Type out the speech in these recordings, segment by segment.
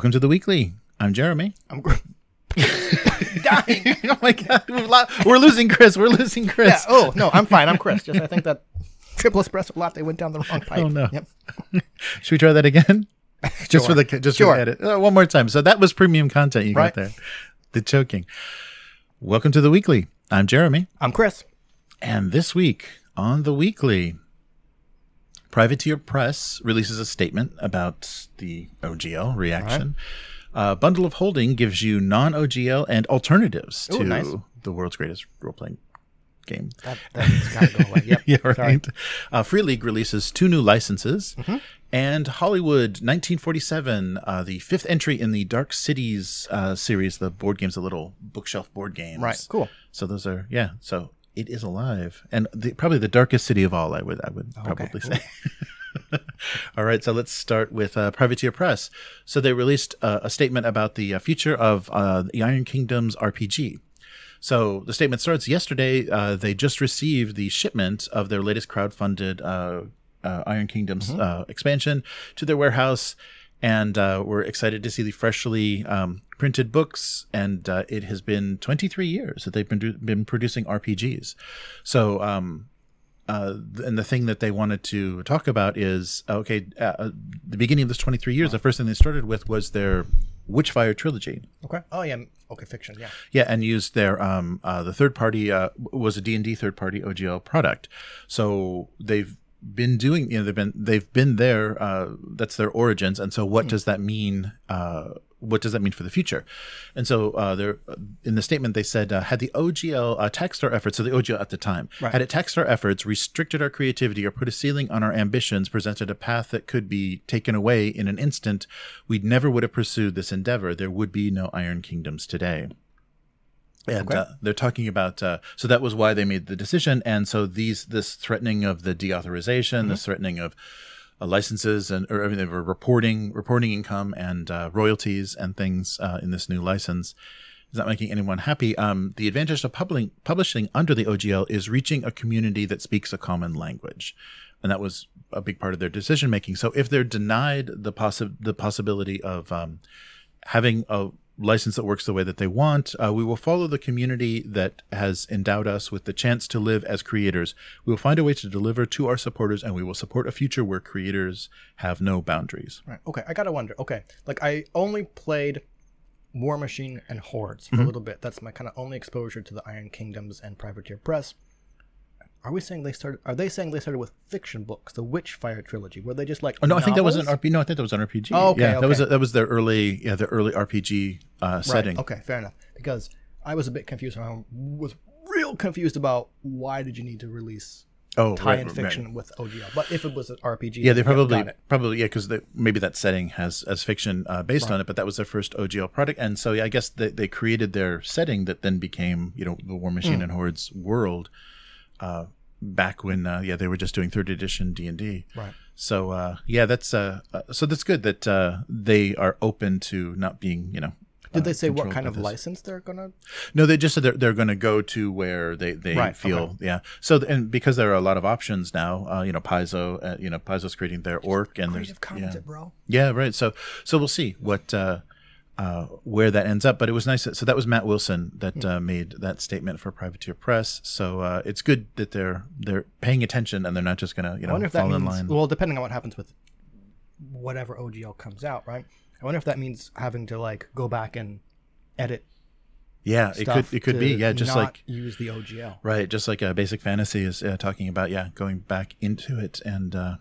Welcome to the weekly. I'm Jeremy. I'm gr- dying. oh my god, we've lo- we're losing Chris. We're losing Yeah. Chris. Oh no, I'm fine. I'm Chris. Just I think that triple espresso latte went down the wrong pipe. Oh, no. Yep. Should we try that again? Just for the just Sure. for the edit. Uh, one more time. So that was premium content you Right. got there. The choking. Welcome to the weekly. I'm Jeremy, I'm Chris. and this week on the weekly, Privateer Press releases a statement about the OGL reaction. Uh, Bundle of Holding gives you non-OGL and alternatives Ooh, to nice. the world's greatest role-playing game. That, that's gotta go away. Yep. yeah, right. Uh, Free League releases two new licenses, Mm-hmm. and Hollywood 1947, uh, the fifth entry in the Dark Cities uh, series, the board games, the little bookshelf board games. Right. Cool. So those are yeah. So it is alive, and the, probably the darkest city of all. I would I would Okay. probably say. all right, so let's start with uh, Privateer Press. So they released uh, a statement about the uh, future of uh, the Iron Kingdoms RPG. So the statement starts yesterday. Uh, they just received the shipment of their latest crowd-funded uh, uh, Iron Kingdoms uh, expansion to their warehouse, and uh, we're excited to see the freshly um, printed books. And uh, it has been 23 years that they've been do- been producing RPGs. So. Um, uh, and the thing that they wanted to talk about is okay. Uh, uh, the beginning of this 23 years, the first thing they started with was their Witchfire trilogy. Okay. Oh yeah. Okay. Fiction. Yeah. Yeah, and used their um uh, the third party uh, was a D and D third party OGL product. So they've been doing you know they've been they've been there. Uh, that's their origins. And so what does that mean? Uh, what does that mean for the future? And so uh, they're in the statement they said uh, had the OGL uh, taxed our efforts. So the OGL at the time Right. had it taxed our efforts, restricted our creativity, or put a ceiling on our ambitions, presented a path that could be taken away in an instant, we never would have pursued this endeavor. There would be no Iron Kingdoms today. And Okay. uh, they're talking about uh, so that was why they made the decision, and so these this threatening of the deauthorization, this threatening of uh, licenses and or I mean, they were reporting reporting income and uh, royalties and things uh, in this new license is not making anyone happy. Um, the advantage of publishing publishing under the OGL is reaching a community that speaks a common language, and that was a big part of their decision making. So if they're denied the possi- the possibility of um, having a license that works the way that they want. Uh, we will follow the community that has endowed us with the chance to live as creators. We will find a way to deliver to our supporters, and we will support a future where creators have no boundaries. Right. Okay. I gotta wonder. Okay. Like I only played Warmachine and Hordes Mm-hmm. a little bit. That's my kind of only exposure to the Iron Kingdoms and Privateer Press. Are we saying they started? Are they saying they started with fiction books, the Witchfire trilogy? Were they just like? Oh no, I think that was an RPG. No, I think that was an RPG. Oh, okay, yeah, that was okay. that was their early yeah their early RPG uh, setting. Right. Okay, fair enough. Because I was a bit confused. I was real confused about why did you need to release Oh, tie-in right, right, right. fiction with OGL? But if it was an RPG, Yeah, they probably probably yeah because maybe that setting has as fiction uh, based on it, but that was their first OGL product, and so yeah, I guess they, they created their setting that then became you know the Warmachine Hmm. and Hordes world. Uh, back when uh, yeah they were just doing third edition D and D. Right. So uh, yeah, that's uh, uh, so that's good that uh, they are open to not being you know. Did uh, they say what kind of this. license they're gonna? No, they just said they're, they're going to go to where they, they Right, feel, yeah. So, and because there are a lot of options now, uh, you know, Paizo, uh, you know, Paizo's creating their orc and there's, yeah. it, bro. yeah, right. So, so we'll see what, uh, where that ends up. But it was nice. That, so that was Matt Wilson that uh, made that statement for Privateer Press. So uh, it's good that they're they're paying attention and they're not just going to you know wonder if that fall in line. Well, depending on what happens with whatever OGL comes out, right? I wonder if that means having to like go back and edit. yeah, it could it could be yeah, just like use the OGL. Right, just like uh, Basic Fantasy is uh, talking about, yeah, going back into it and uh,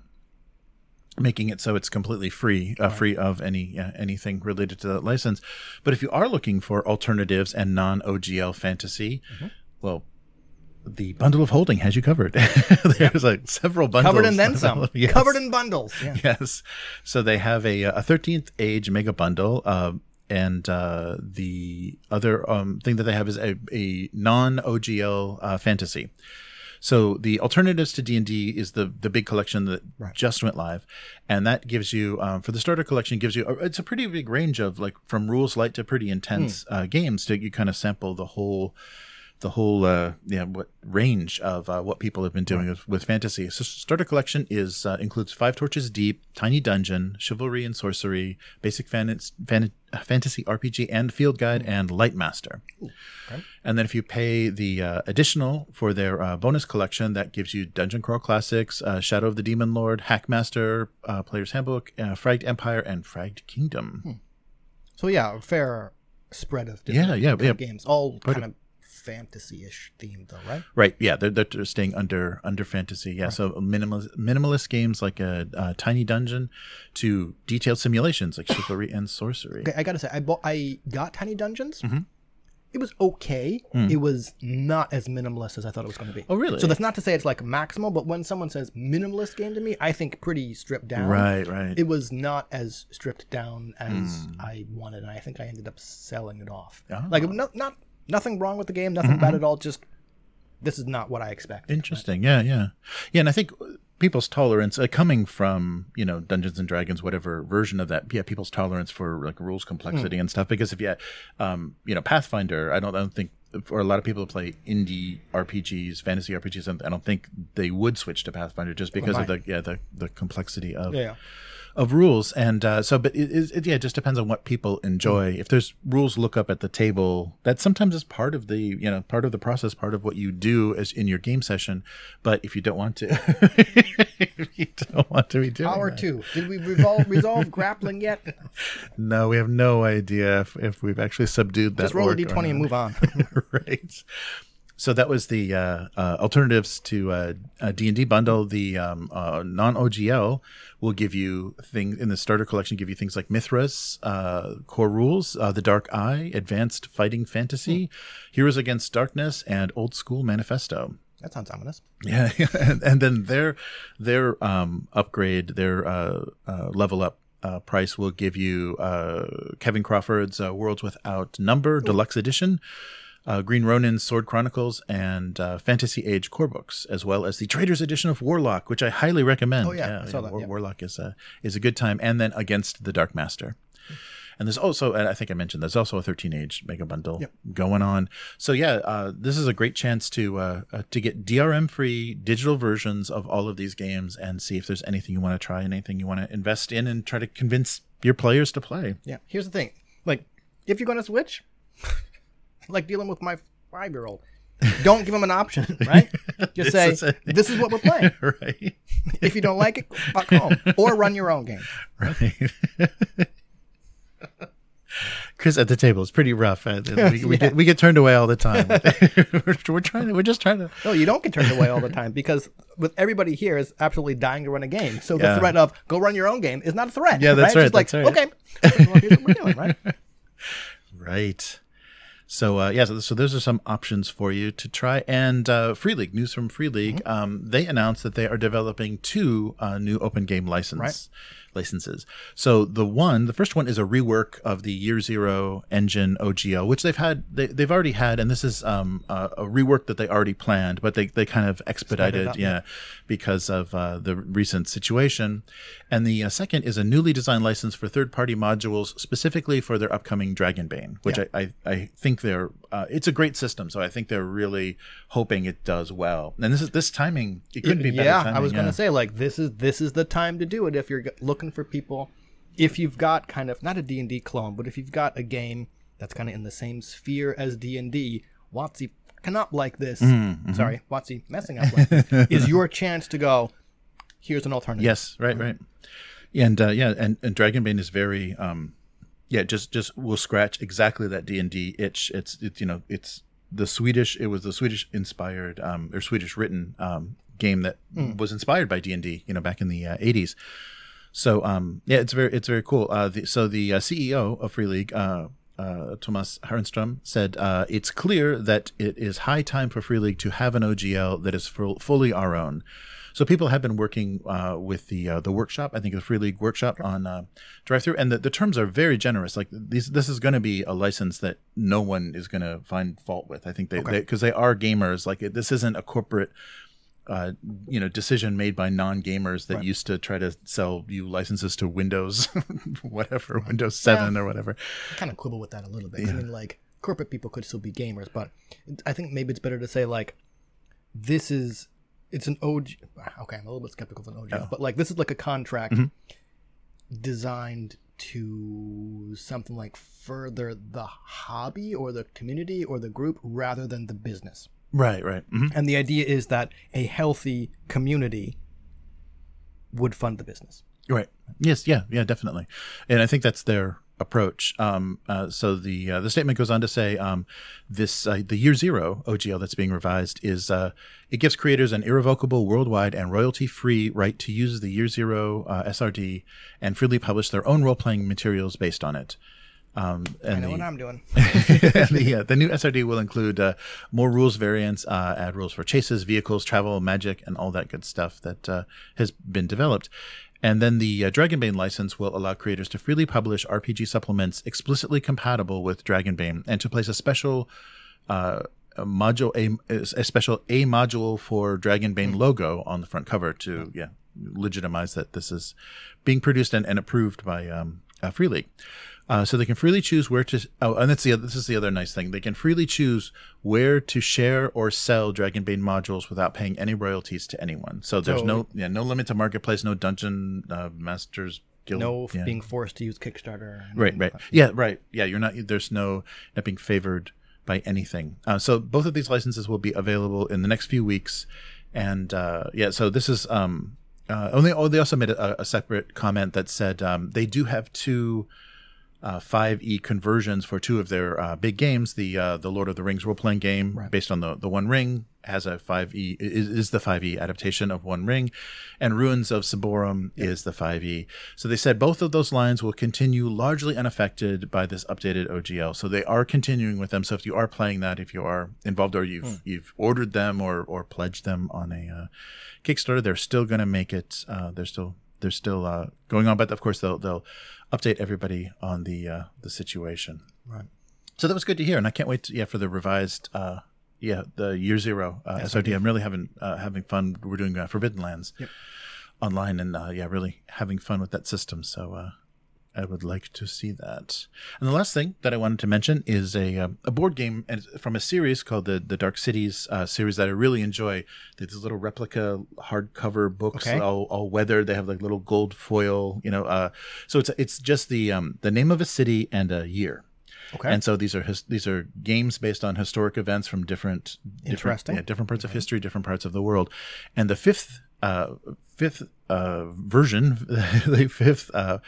making it so it's completely free, uh, free of any yeah, anything related to that license. But if you are looking for alternatives and non OGL fantasy, Mm-hmm. well, the bundle of holding has you covered. There's like several bundles Covered in then some. Yes. Covered in bundles. Yeah. yes. So they have a a thirteenth age mega bundle, uh, and uh, the other um, thing that they have is a, a non OGL uh, fantasy. So the alternatives to D and D is the the big collection that Right. just went live, and that gives you um, for the starter collection gives you a, it's a pretty big range of like from rules light to pretty intense uh, games to you kind of sample the whole the whole uh, yeah what range of uh, what people have been doing with, with fantasy. So starter collection is uh, includes Five Torches Deep, Tiny Dungeon, Chivalry and Sorcery, Basic fan- fan- Fantasy RPG and Field Guide, and Light Master. okay. And then if you pay the uh, additional for their uh, bonus collection, that gives you Dungeon Crawl Classics, uh, Shadow of the Demon Lord, Hackmaster, uh, Player's Handbook, uh, Fragged Empire, and Fragged Kingdom. So yeah, fair spread of Yeah, different yeah, yeah. of games, all kind of fantasy-ish theme, though, right? Right. Yeah, they're, they're staying under under fantasy. Yeah, so minimalist minimalist games like a, a tiny dungeon, to detailed simulations like chivalry and sorcery. Okay, I gotta say, I bought, I got Tiny Dungeons. Mm-hmm. It was okay. It was not as minimalist as I thought it was going to be. Mm. Oh, really? So that's not to say it's like maximal, but when someone says minimalist game to me, I think pretty stripped down. Right. Right. It was not as stripped down as Hmm. I wanted, and I think I ended up selling it off. Ah. Like no, not nothing wrong with the game, nothing Mm-hmm. bad at all. Just this is not what I expected. Interesting. Yeah, yeah, yeah. And I think people's tolerance, uh, coming from you know Dungeons and Dragons, whatever version of that, yeah, people's tolerance for like rules complexity and stuff. Because if you, um, you know, Pathfinder, I don't, I don't think for a lot of people who play indie RPGs, fantasy RPGs, and I don't think they would switch to Pathfinder just because of the yeah the the complexity of Yeah. Of rules and uh, so but it, it, yeah it just depends on what people enjoy if there's rules look up at the table that sometimes is part of the you know part of the process part of what you do as in your game session but if you don't want to if you don't want to be doing Hour that. two. Did we resolve resolve grappling yet? no we have no idea if, if we've actually subdued that Just roll a orc or d20 and move on. right. So that was the uh, uh, alternatives to uh, D&D bundle. The um, uh, non-OGL will give you things in the starter collection. Give you things like Mythras, uh, Core Rules, uh, The Dark Eye, Advanced Fighting Fantasy, Heroes Against Darkness, and Old School Manifesto. That sounds ominous. Yeah, and, and then their their um, upgrade, their uh, uh, level up uh, price will give you uh, Kevin Crawford's uh, Worlds Without Number Deluxe Edition, uh, Green Ronin's Sword Chronicles, and uh, Fantasy Age core books, as well as the Trader's Edition of Warlock, which I highly recommend. Oh, yeah, I saw that, War- yeah. Warlock is a is a good time, and then Against the Dark Master. And there's also, and I think I mentioned, there's also a 13 age mega bundle going on. So yeah, uh, this is a great chance to uh, uh, to get DRM free digital versions of all of these games and see if there's anything you want to try and anything you want to invest in and try to convince your players to play. Yeah. Here's the thing. Like, if you're gonna switch, like dealing with my five year old, don't give him an option, right? Just say, This is this is what we're playing. right. If you don't like it, fuck home. Or run your own game. Right. Chris at the table is pretty rough. Uh, we, we, get, we get turned away all the time. we're, we're trying to. We're just trying to. No, you don't get turned away all the time because with everybody here is absolutely dying to run a game. So Yeah. the threat of go run your own game is not a threat. Yeah, that's right. It's right, like, that's right. okay, well, here's what we're doing, right? Right. So uh, yeah, so, so those are some options for you to try. And uh, Free League news from Free League, um, they announced that they are developing two uh, new open game license Right. Licenses. So the one, the first one is a rework of the Year Zero engine OGL, which they've had, they, they've already had, and this is um, a, a rework that they already planned, but they they kind of expedited, yeah, because of uh, the recent situation. And the uh, second is a newly designed license for third party modules specifically for their upcoming Dragonbane, which I, I, I think they're, uh, it's a great system. So I think they're really hoping it does well. And this is, this timing, it couldn't be better. yeah, timing, I was yeah. gonna say like this is this is the time to do it if you're g- looking for people. If you've got kind of not a D and D clone, but if you've got a game that's kind of in the same sphere as D and D, WotC fucking up like this. Mm-hmm, Sorry, WotC messing up like this is your chance to go. Here's an alternative. Yes, right, right. And uh, yeah, and, and Dragonbane is very um yeah, just just will scratch exactly that D and D itch. It's it's you know, it's the Swedish it was the Swedish inspired um or Swedish written um game that was inspired by D and D, you know, back in the uh, 80s. So um yeah, it's very it's very cool. Uh the, so the uh, CEO of Free League uh uh, Tomas Härenstam said, uh, "It's clear that it is high time for Free League to have an OGL that is full, fully our own." So people have been working uh, with the uh, the workshop. I think the Free League workshop on uh, drive through, and the, the terms are very generous. Like these, this is going to be a license that no one is going to find fault with. I think they because they, are gamers. Like it, this isn't a corporate. Uh, you know, decision made by non-gamers that used to try to sell you licenses to Windows, whatever, Windows Seven or whatever. I kind of quibble with that a little bit. I mean, like corporate people could still be gamers, but I think maybe it's better to say like this is it's an OG. Okay, I'm a little bit skeptical of an OG, but like this is like a contract designed to something like further the hobby or the community or the group rather than the business. Right, right. hmm And the idea is that a healthy community would fund the business. Right. Yes. Yeah. Yeah. Definitely. And I think that's their approach. Um, uh, so the uh, the statement goes on to say um, this uh, the year zero OGL that's being revised is uh, it gives creators an irrevocable, worldwide, and royalty free right to use the year zero uh, SRD and freely publish their own role playing materials based on it. Um, and I know the, what I'm doing. the, uh, the new SRD will include uh, more rules variants, uh, add rules for chases, vehicles, travel, magic, and all that good stuff that uh, has been developed. And then the uh, Dragonbane license will allow creators to freely publish RPG supplements explicitly compatible with Dragonbane and to place a special uh, a module, a, a special A module for Dragonbane logo on the front cover to yeah legitimize that this is being produced and, and approved by um, uh, Free League. Uh, so they can freely choose where to. Oh, and that's the other, this is the other nice thing. They can freely choose where to share or sell Dragonbane modules without paying any royalties to anyone. So there's So- no yeah no limit to marketplace, no dungeon uh, masters guild. No yeah. being forced to use Kickstarter. Right, right. Yeah, right. Yeah, you're not. There's no not being favored by anything. Uh, so both of these licenses will be available in the next few weeks, and uh, yeah. So this is um, uh, only. Oh, they also made a, a separate comment that said um, they do have two. Uh, 5e conversions for two of their uh, big games. The uh, the Lord of the Rings role playing game, Right. based on the the One Ring, has a 5e is, is the 5e adaptation of One Ring, and Ruins of Symbaroum is the 5e. So they said both of those lines will continue largely unaffected by this updated OGL. So they are continuing with them. So if you are playing that, if you are involved or you've you've ordered them or or pledged them on a uh, Kickstarter, they're still going to make it. Uh, they're still they're still uh, going on, but of course they'll they'll update everybody on the uh, the situation. Right. So that was good to hear, and I can't wait to, yeah for the revised uh, yeah the year zero uh, SRD. I'm really having uh, having fun. We're doing uh, Forbidden Lands online, and uh, yeah, really having fun with that system. So uh, I would like to see that. And the last thing that I wanted to mention is a uh, a board game from a series called the the Dark Cities uh, series that I really enjoy. These little replica hardcover books, Okay. all, all weathered. They have like little gold foil, you know. Uh, so it's it's just the um, the name of a city and a year. Okay. And so these are his, these are games based on historic events from different different, Interesting. yeah, different parts of history, different parts of the world. And the fifth uh, fifth uh, version, the fifth uh,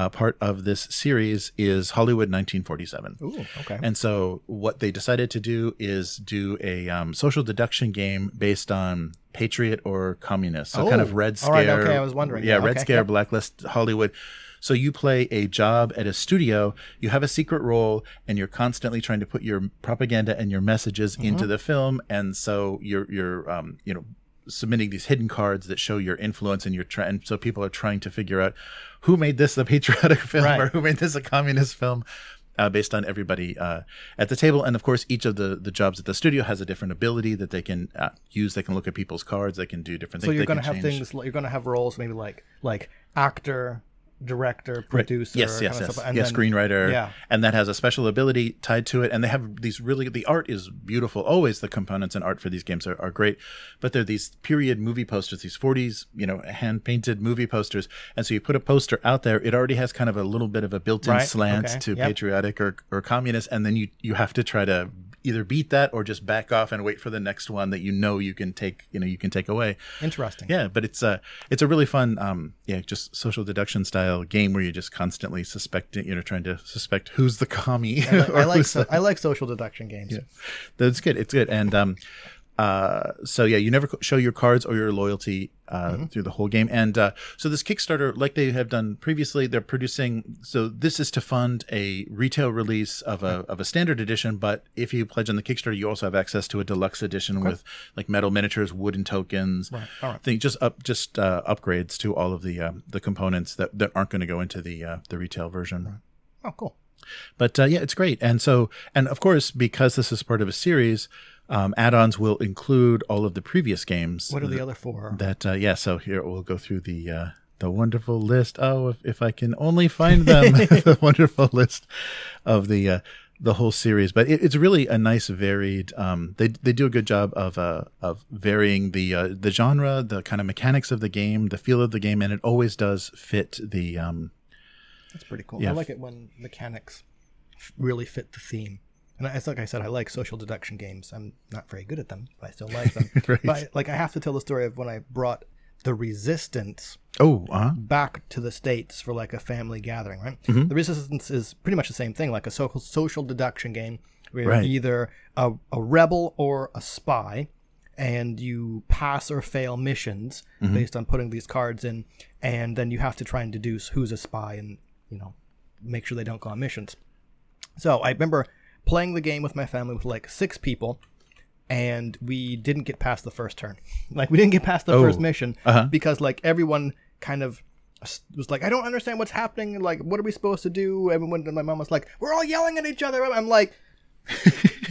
uh, part of this series is Hollywood 1947. Ooh, okay. And so what they decided to do is do a um, social deduction game based on Patriot or Communist. So kind Oh, of Red all right, Scare. okay, I was wondering. Yeah, Yeah, Red okay, Scare, yep. Blacklist, Hollywood. So you play a job at a studio, you have a secret role, and you're constantly trying to put your propaganda and your messages Mm-hmm. into the film. And so you're you're um, you know submitting these hidden cards that show your influence and your trend. So people are trying to figure out who made this a patriotic film Right. or who made this a communist film. Uh, based on everybody uh, at the table, and of course, each of the the jobs at the studio has a different ability that they can uh, use. They can look at people's cards. They can do different so things. So you're going to have change. things like you're going to have roles maybe like like actor, director, producer, Yes, kind yes, yes. and yeah, then- screenwriter. Yeah. And that has a special ability tied to it. And they have these really, the art is beautiful. Always the components and art for these games are, are great. But they're these period movie posters, these 40s, you know, hand painted movie posters. And so you put a poster out there, it already has kind of a little bit of a built in Right, slant okay, to yep. patriotic or, or communist. And then you, you have to try to either beat that or just back off and wait for the next one that you know you can take, you know, you can take away. Interesting. Yeah, but it's a it's a really fun, um, yeah, just social deduction style game where you're just constantly suspecting, you know, trying to suspect who's the commie. I, or I like so, I like social deduction games. yeah. that's good. It's good, and um, uh, so yeah, you never show your cards or your loyalty uh, Mm-hmm. through the whole game, and uh, so this Kickstarter, like they have done previously, they're producing. So this is to fund a retail release of a of a standard edition, but if you pledge on the Kickstarter, you also have access to a deluxe edition with like metal miniatures, wooden tokens, Right. Right. thing just up just uh, upgrades to all of the uh, the components that, that aren't going to go into the uh, the retail version. Oh, cool. But uh, yeah, it's great. And so, and of course, because this is part of a series, um, add-ons will include all of the previous games. What are the other four? that? Uh, yeah. So here we'll go through the uh, the wonderful list. Oh, if, if I can only find them, the wonderful list of the uh, the whole series, but it, it's really a nice varied. Um, they they do a good job of uh, of varying the uh, the genre, the kind of mechanics of the game, the feel of the game, and it always does fit the. Um, That's pretty cool. Yeah. I like it when mechanics really fit the theme. And I- it's like I said, I like social deduction games. I'm not very good at them, but I still like them. Right. But like I have to tell the story of when I brought the Resistance oh, uh back to the states for like a family gathering, right? Mm-hmm. The Resistance is pretty much the same thing, like a social social deduction game where Right. you're either a, a rebel or a spy, and you pass or fail missions Mm-hmm. based on putting these cards in, and then you have to try and deduce who's a spy and you know make sure they don't go on missions. So I remember playing the game with my family with like six people, and we didn't get past the first turn. Like we didn't get past the Oh, first mission uh-huh. because like everyone kind of was like, I don't understand what's happening. Like, what are we supposed to do? Everyone, and my mom was like, we're all yelling at each other. I'm like.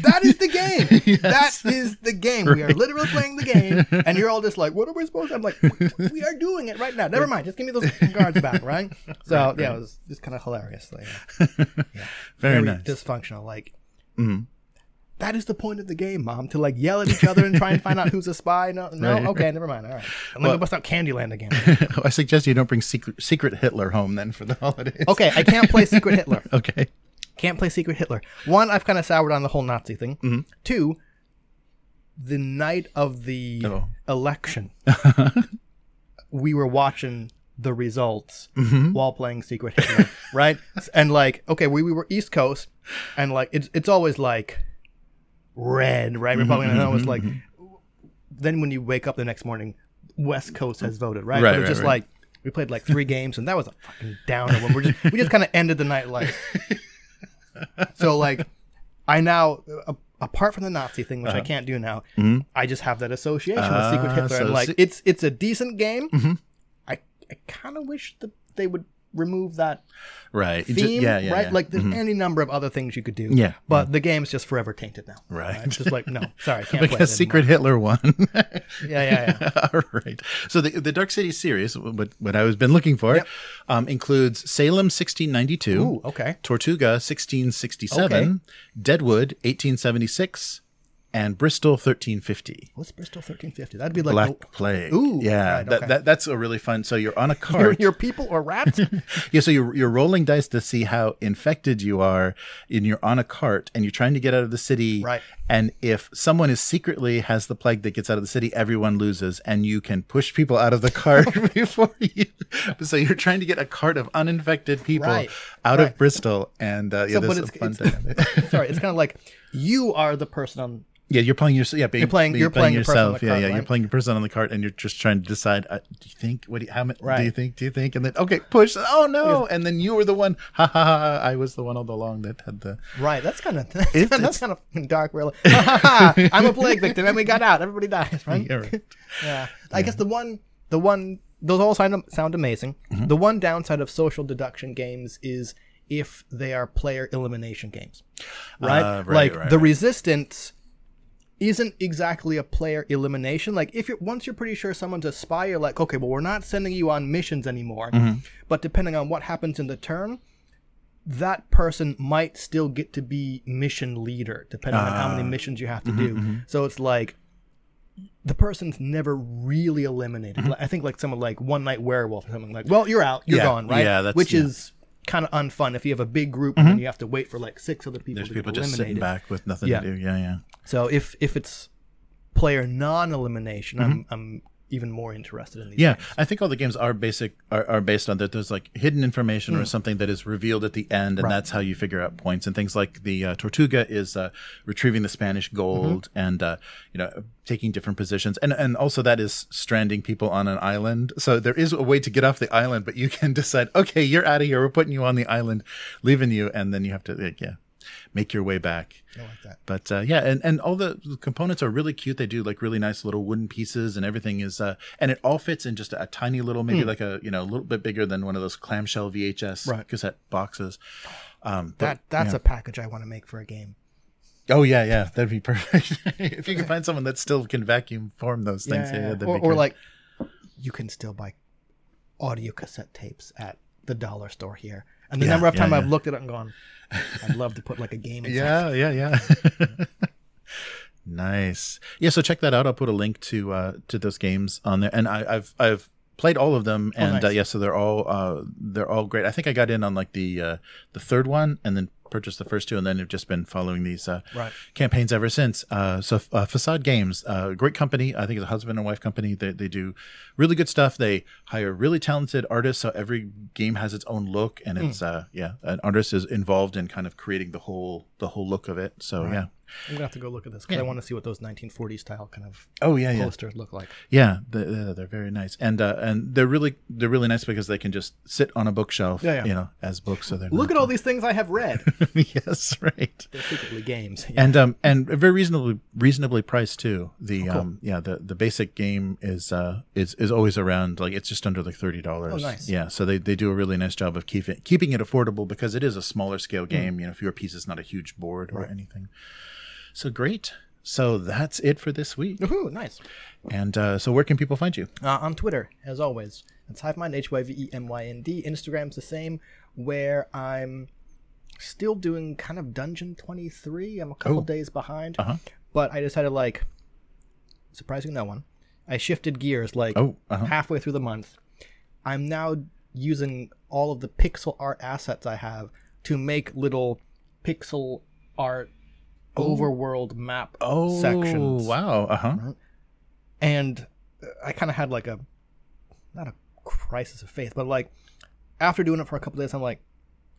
that is the game. That is the game. We are literally playing the game, and you're all just like, "What are we supposed?" to I'm like, "We are doing it right now." Never mind. Just give me those cards back, right? So yeah, it was just kind of hilarious. Like, yeah. very, nice. dysfunctional. Like, Mhm. that is the point of the game, mom, to like yell at each other and try and find out who's a spy. No, no, Right, okay, never mind. All right, let me bust out Candyland again. I suggest you don't bring secret secret Hitler home then for the holidays. Okay, I can't play Secret Hitler. Okay. Can't play Secret Hitler. One, I've kind of soured on the whole Nazi thing. Mm-hmm. Two, the night of the Oh. election, we were watching the results Mm-hmm. while playing Secret Hitler, right? And like, okay, we, we were East Coast, and like it's it's always like red, right? Mm-hmm, Republican, and then it was like, then when you wake up the next morning, West Coast has voted, right? Right, but it's right, just right. like we played like three games, and that was a fucking downer. When we're just we just kind of ended the night like. So like, I now a, apart from the Nazi thing, which I can't do now, I just have that association with Secret Uh-huh. Ah, Hitler, so and like it's it's a decent game. I I kind of wish that they would remove that Right. Theme, yeah, yeah, right? yeah. Like there's any number of other things you could do. Yeah, but the game's just forever tainted now. Right. It's just like no, sorry, can't play because Secret Hitler won. Yeah, yeah, yeah. All right. So the the Dark City series, what what I was been looking for, Yep. um, includes Salem 1692, Ooh, okay. Tortuga 1667, Okay. Deadwood 1876, and Bristol 1350. What's Bristol 1350? That'd be like Black the- Plague. Ooh, yeah, right, okay. that that's a really fun. So you're on a cart. your people or rats? Yeah, so you're you're rolling dice to see how infected you are, and you're on a cart, and you're trying to get out of the city. Right. And if someone is secretly has the plague that gets out of the city, everyone loses, and you can push people out of the cart before you. So you're trying to get a cart of uninfected people Right, out right. of Bristol, and uh, yeah, So, there's a fun it's sorry, it's kind of like you are the person on. Yeah, you're playing yourself. Yeah, you're playing- you're playing on yourself. the yeah, cart, yeah, you're playing a person on the cart, and you're just trying to decide. Uh, do you think? What? Do you, how many? Do you think? Do you think? And then okay, push. Oh no! And then you were the one. Ha ha ha! I was the one all along that had the. Right, that's kind of that's, it's- kind of dark. Really, I'm a plague victim, and we got out. Everybody dies, right? Yeah, right. Yeah. I guess the one, the one, those all sound sound amazing. Mm-hmm. The one downside of social deduction games is if they are player elimination games, right? Ah, right, like right, the right. resistance isn't exactly a player elimination. Like if you're once you're pretty sure someone's a spy, you're like, okay, well we're not sending you on missions anymore. Mm-hmm. But depending on what happens in the turn, that person might still get to be mission leader, depending on how Ah. many missions you have Mm-hmm, to do. So it's like the person's never really eliminated. Like, I think like someone like One Night Werewolf or something like, well, you're out, you're Mm-hmm. Yeah, gone, right? yeah, that's- Which yeah. Mm-hmm. is kind of unfun if you have a big group and then you have to wait for like six other people There's to people just sitting back with nothing Yeah. to do. Yeah, yeah. So if if it's player non-elimination, I'm I'm even more interested in these. Yeah, games. I think all the games are basic are, are based on that. There's like hidden information or something that is revealed at the end, and Hmm. Right. that's how you figure out points and things like the uh, Tortuga is uh, retrieving the Spanish gold Mm-hmm. and uh, you know taking different positions, and and also that is stranding people on an island. So there is a way to get off the island, but you can decide, okay, you're out of here. We're putting you on the island, leaving you, and then you have to like, yeah make your way back. I like that. But uh, yeah, and, and all the components are really cute. They do like really nice little wooden pieces, and everything is, uh, and it all fits in just a, tiny little, maybe like a you know a little bit bigger than one of those clamshell VHS Right. cassette boxes. Um, but- That that's yeah. a package I want to make for a game. oh yeah, yeah, that'd be perfect. if you can find someone that still can vacuum form those things, yeah, Yeah, that'd or, or like you can still buy audio cassette tapes at the dollar store here. And the Yeah, number of yeah, time I've looked at it and gone, I'd love to put like a game. Yeah, yeah, yeah. nice. Yeah, so check that out. I'll put a link to uh, to those games on there, and I, I've I've played all of them, and nice. uh, yeah, so they're all uh, they're all great. I think I got in on like the uh, the third one, and then purchased the first two, and then have just been following these uh, Right. campaigns ever since. Uh, so uh, Facade Games, uh, great company. I think it's a husband and wife company. They they do really good stuff. They hire really talented artists, so every game has its own look, and it's uh, yeah, an artist is involved in kind of creating the whole the whole look of it. So yeah. I'm gonna have to go look at this because I want to see what those 1940s style kind of Oh yeah, yeah. posters look like. Yeah, they're, they're very nice, and uh, and they're really they're really nice because they can just sit on a bookshelf, Yeah, yeah. you know, as books. So they're Look at all these things I have read. yes, right, They're secretly games. Yeah. and um and very reasonably reasonably priced too. The um yeah the the basic game is uh is is always around like it's just under like thirty dollars. Oh, nice. Yeah, so they they do a really nice job of keeping keeping it affordable because it is a smaller scale Hmm. game. You know, if your piece is not a huge board or anything. So great. So that's it for this week. Woohoo, nice. And uh, so, where can people find you? Uh, on Twitter, as always, it's Hivemind, H Y V E M Y N D. Instagram's the same, where I'm still doing kind of Dungeon 23. I'm a couple Oh. days behind, Uh-huh. but I decided, like, surprising no one, I shifted gears like Oh, uh-huh. halfway through the month. I'm now using all of the pixel art assets I have to make little pixel art overworld map Oh, sections wow. Uh huh. and I kind of had like a not a crisis of faith, but like after doing it for a couple days, I'm like,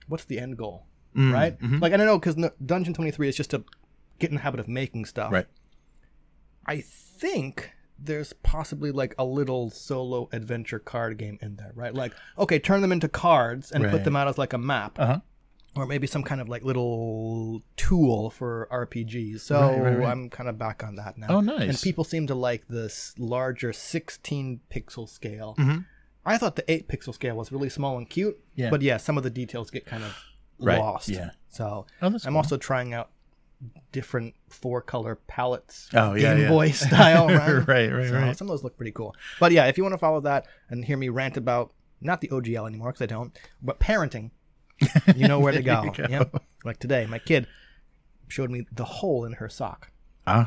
what's the end goal, Mm, right? mm-hmm. Like I don't know because Dungeon 23 is just to get in the habit of making stuff. Right. I think there's possibly like a little solo adventure card game in there, right? Like, okay, turn them into cards and put them out as like a map. Uh huh. Or maybe some kind of like little tool for RPGs. So Right, right, right. I'm kind of back on that now. Oh, nice. And people seem to like this larger 16 pixel scale. Mhm. I thought the 8 pixel scale was really small and cute. Yeah. But yeah, some of the details get kind of lost. yeah. So Oh, I'm cool. also trying out different four color palettes. Oh, yeah, Game yeah. Boy style, right? Right, right, So right. Some of those look pretty cool. But yeah, if you want to follow that and hear me rant about not the OGL anymore because I don't, but parenting, you know where to go. go. Yep. Like today, my kid showed me the hole in her sock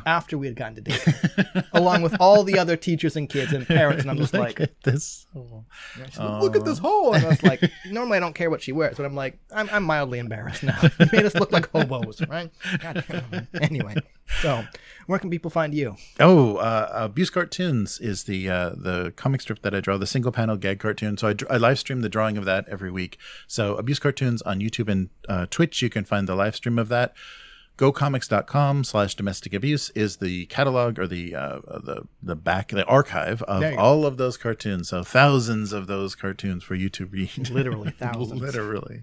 After we had gotten to date, along with all the other teachers and kids and parents, and I'm just like, at this. Like, look at this hole. And I was like, normally I don't care what she wears, but I'm like, I'm, I'm mildly embarrassed now. You made us look like hobos, right? Anyway, so where can people find you? Oh, uh, Abuse Cartoons is the uh, the comic strip that I draw, the single panel gag cartoon. So I, I live stream the drawing of that every week. So Abuse Cartoons on YouTube and uh, Twitch, you can find the live stream of that. GoComics.com slash domestic abuse is the catalog or the uh, the the back the archive of go. all of those cartoons. So thousands of those cartoons for you to read. Literally thousands. Literally.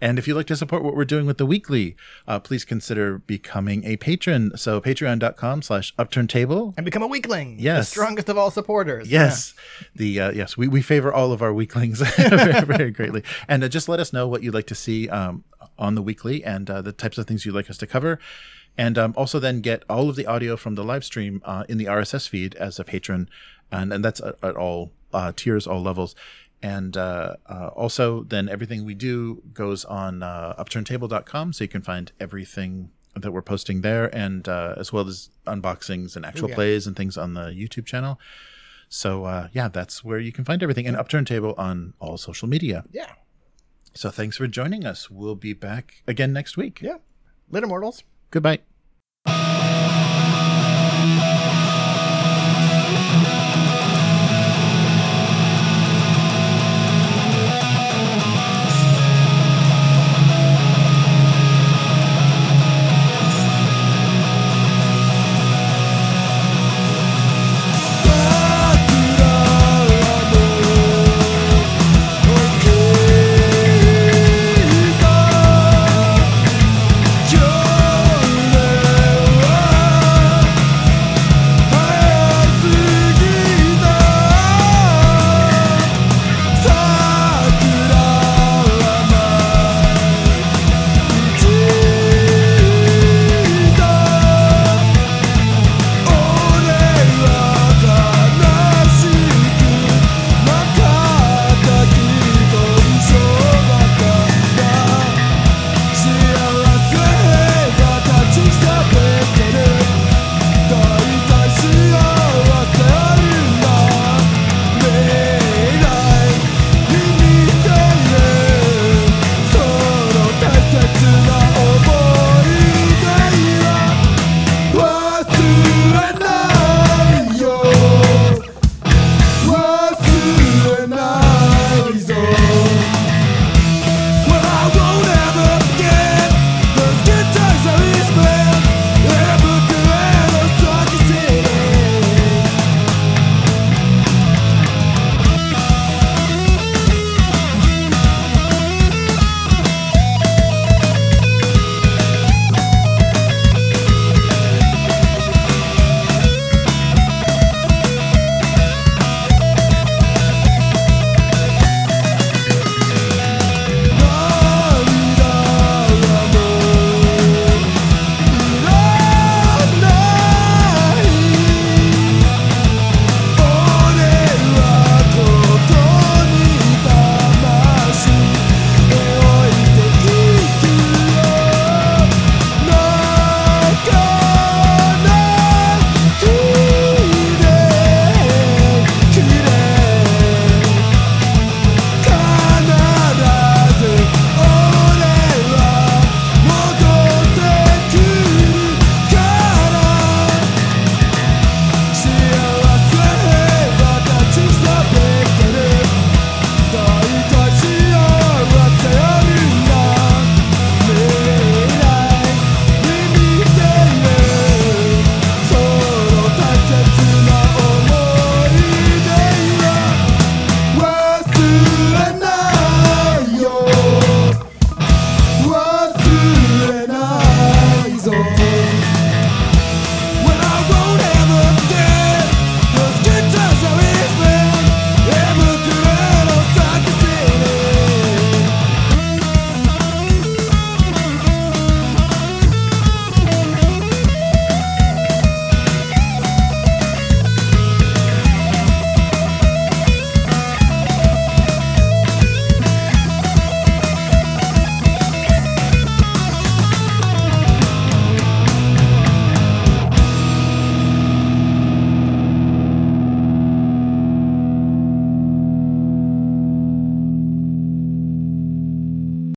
And if you'd like to support what we're doing with the weekly, uh, please consider becoming a patron. So patreon.com slash upturn table. And become a weakling. Yes. The strongest of all supporters. Yes, the uh, yes we, we favor all of our weaklings very, very greatly, and uh, just let us know what you'd like to see um, on the weekly and uh, the types of things you'd like us to cover, and um, also then get all of the audio from the live stream uh, in the RSS feed as a patron, and and that's at, at all uh, tiers, all levels. And uh, uh, also, then everything we do goes on uh, upturntable.com, so you can find everything that we're posting there, and uh, as well as unboxings and actual yeah. plays and things on the YouTube channel. So uh, yeah, that's where you can find everything. And Upturn Table on all social media. Yeah. So thanks for joining us. We'll be back again next week. Yeah. Later, mortals. Goodbye.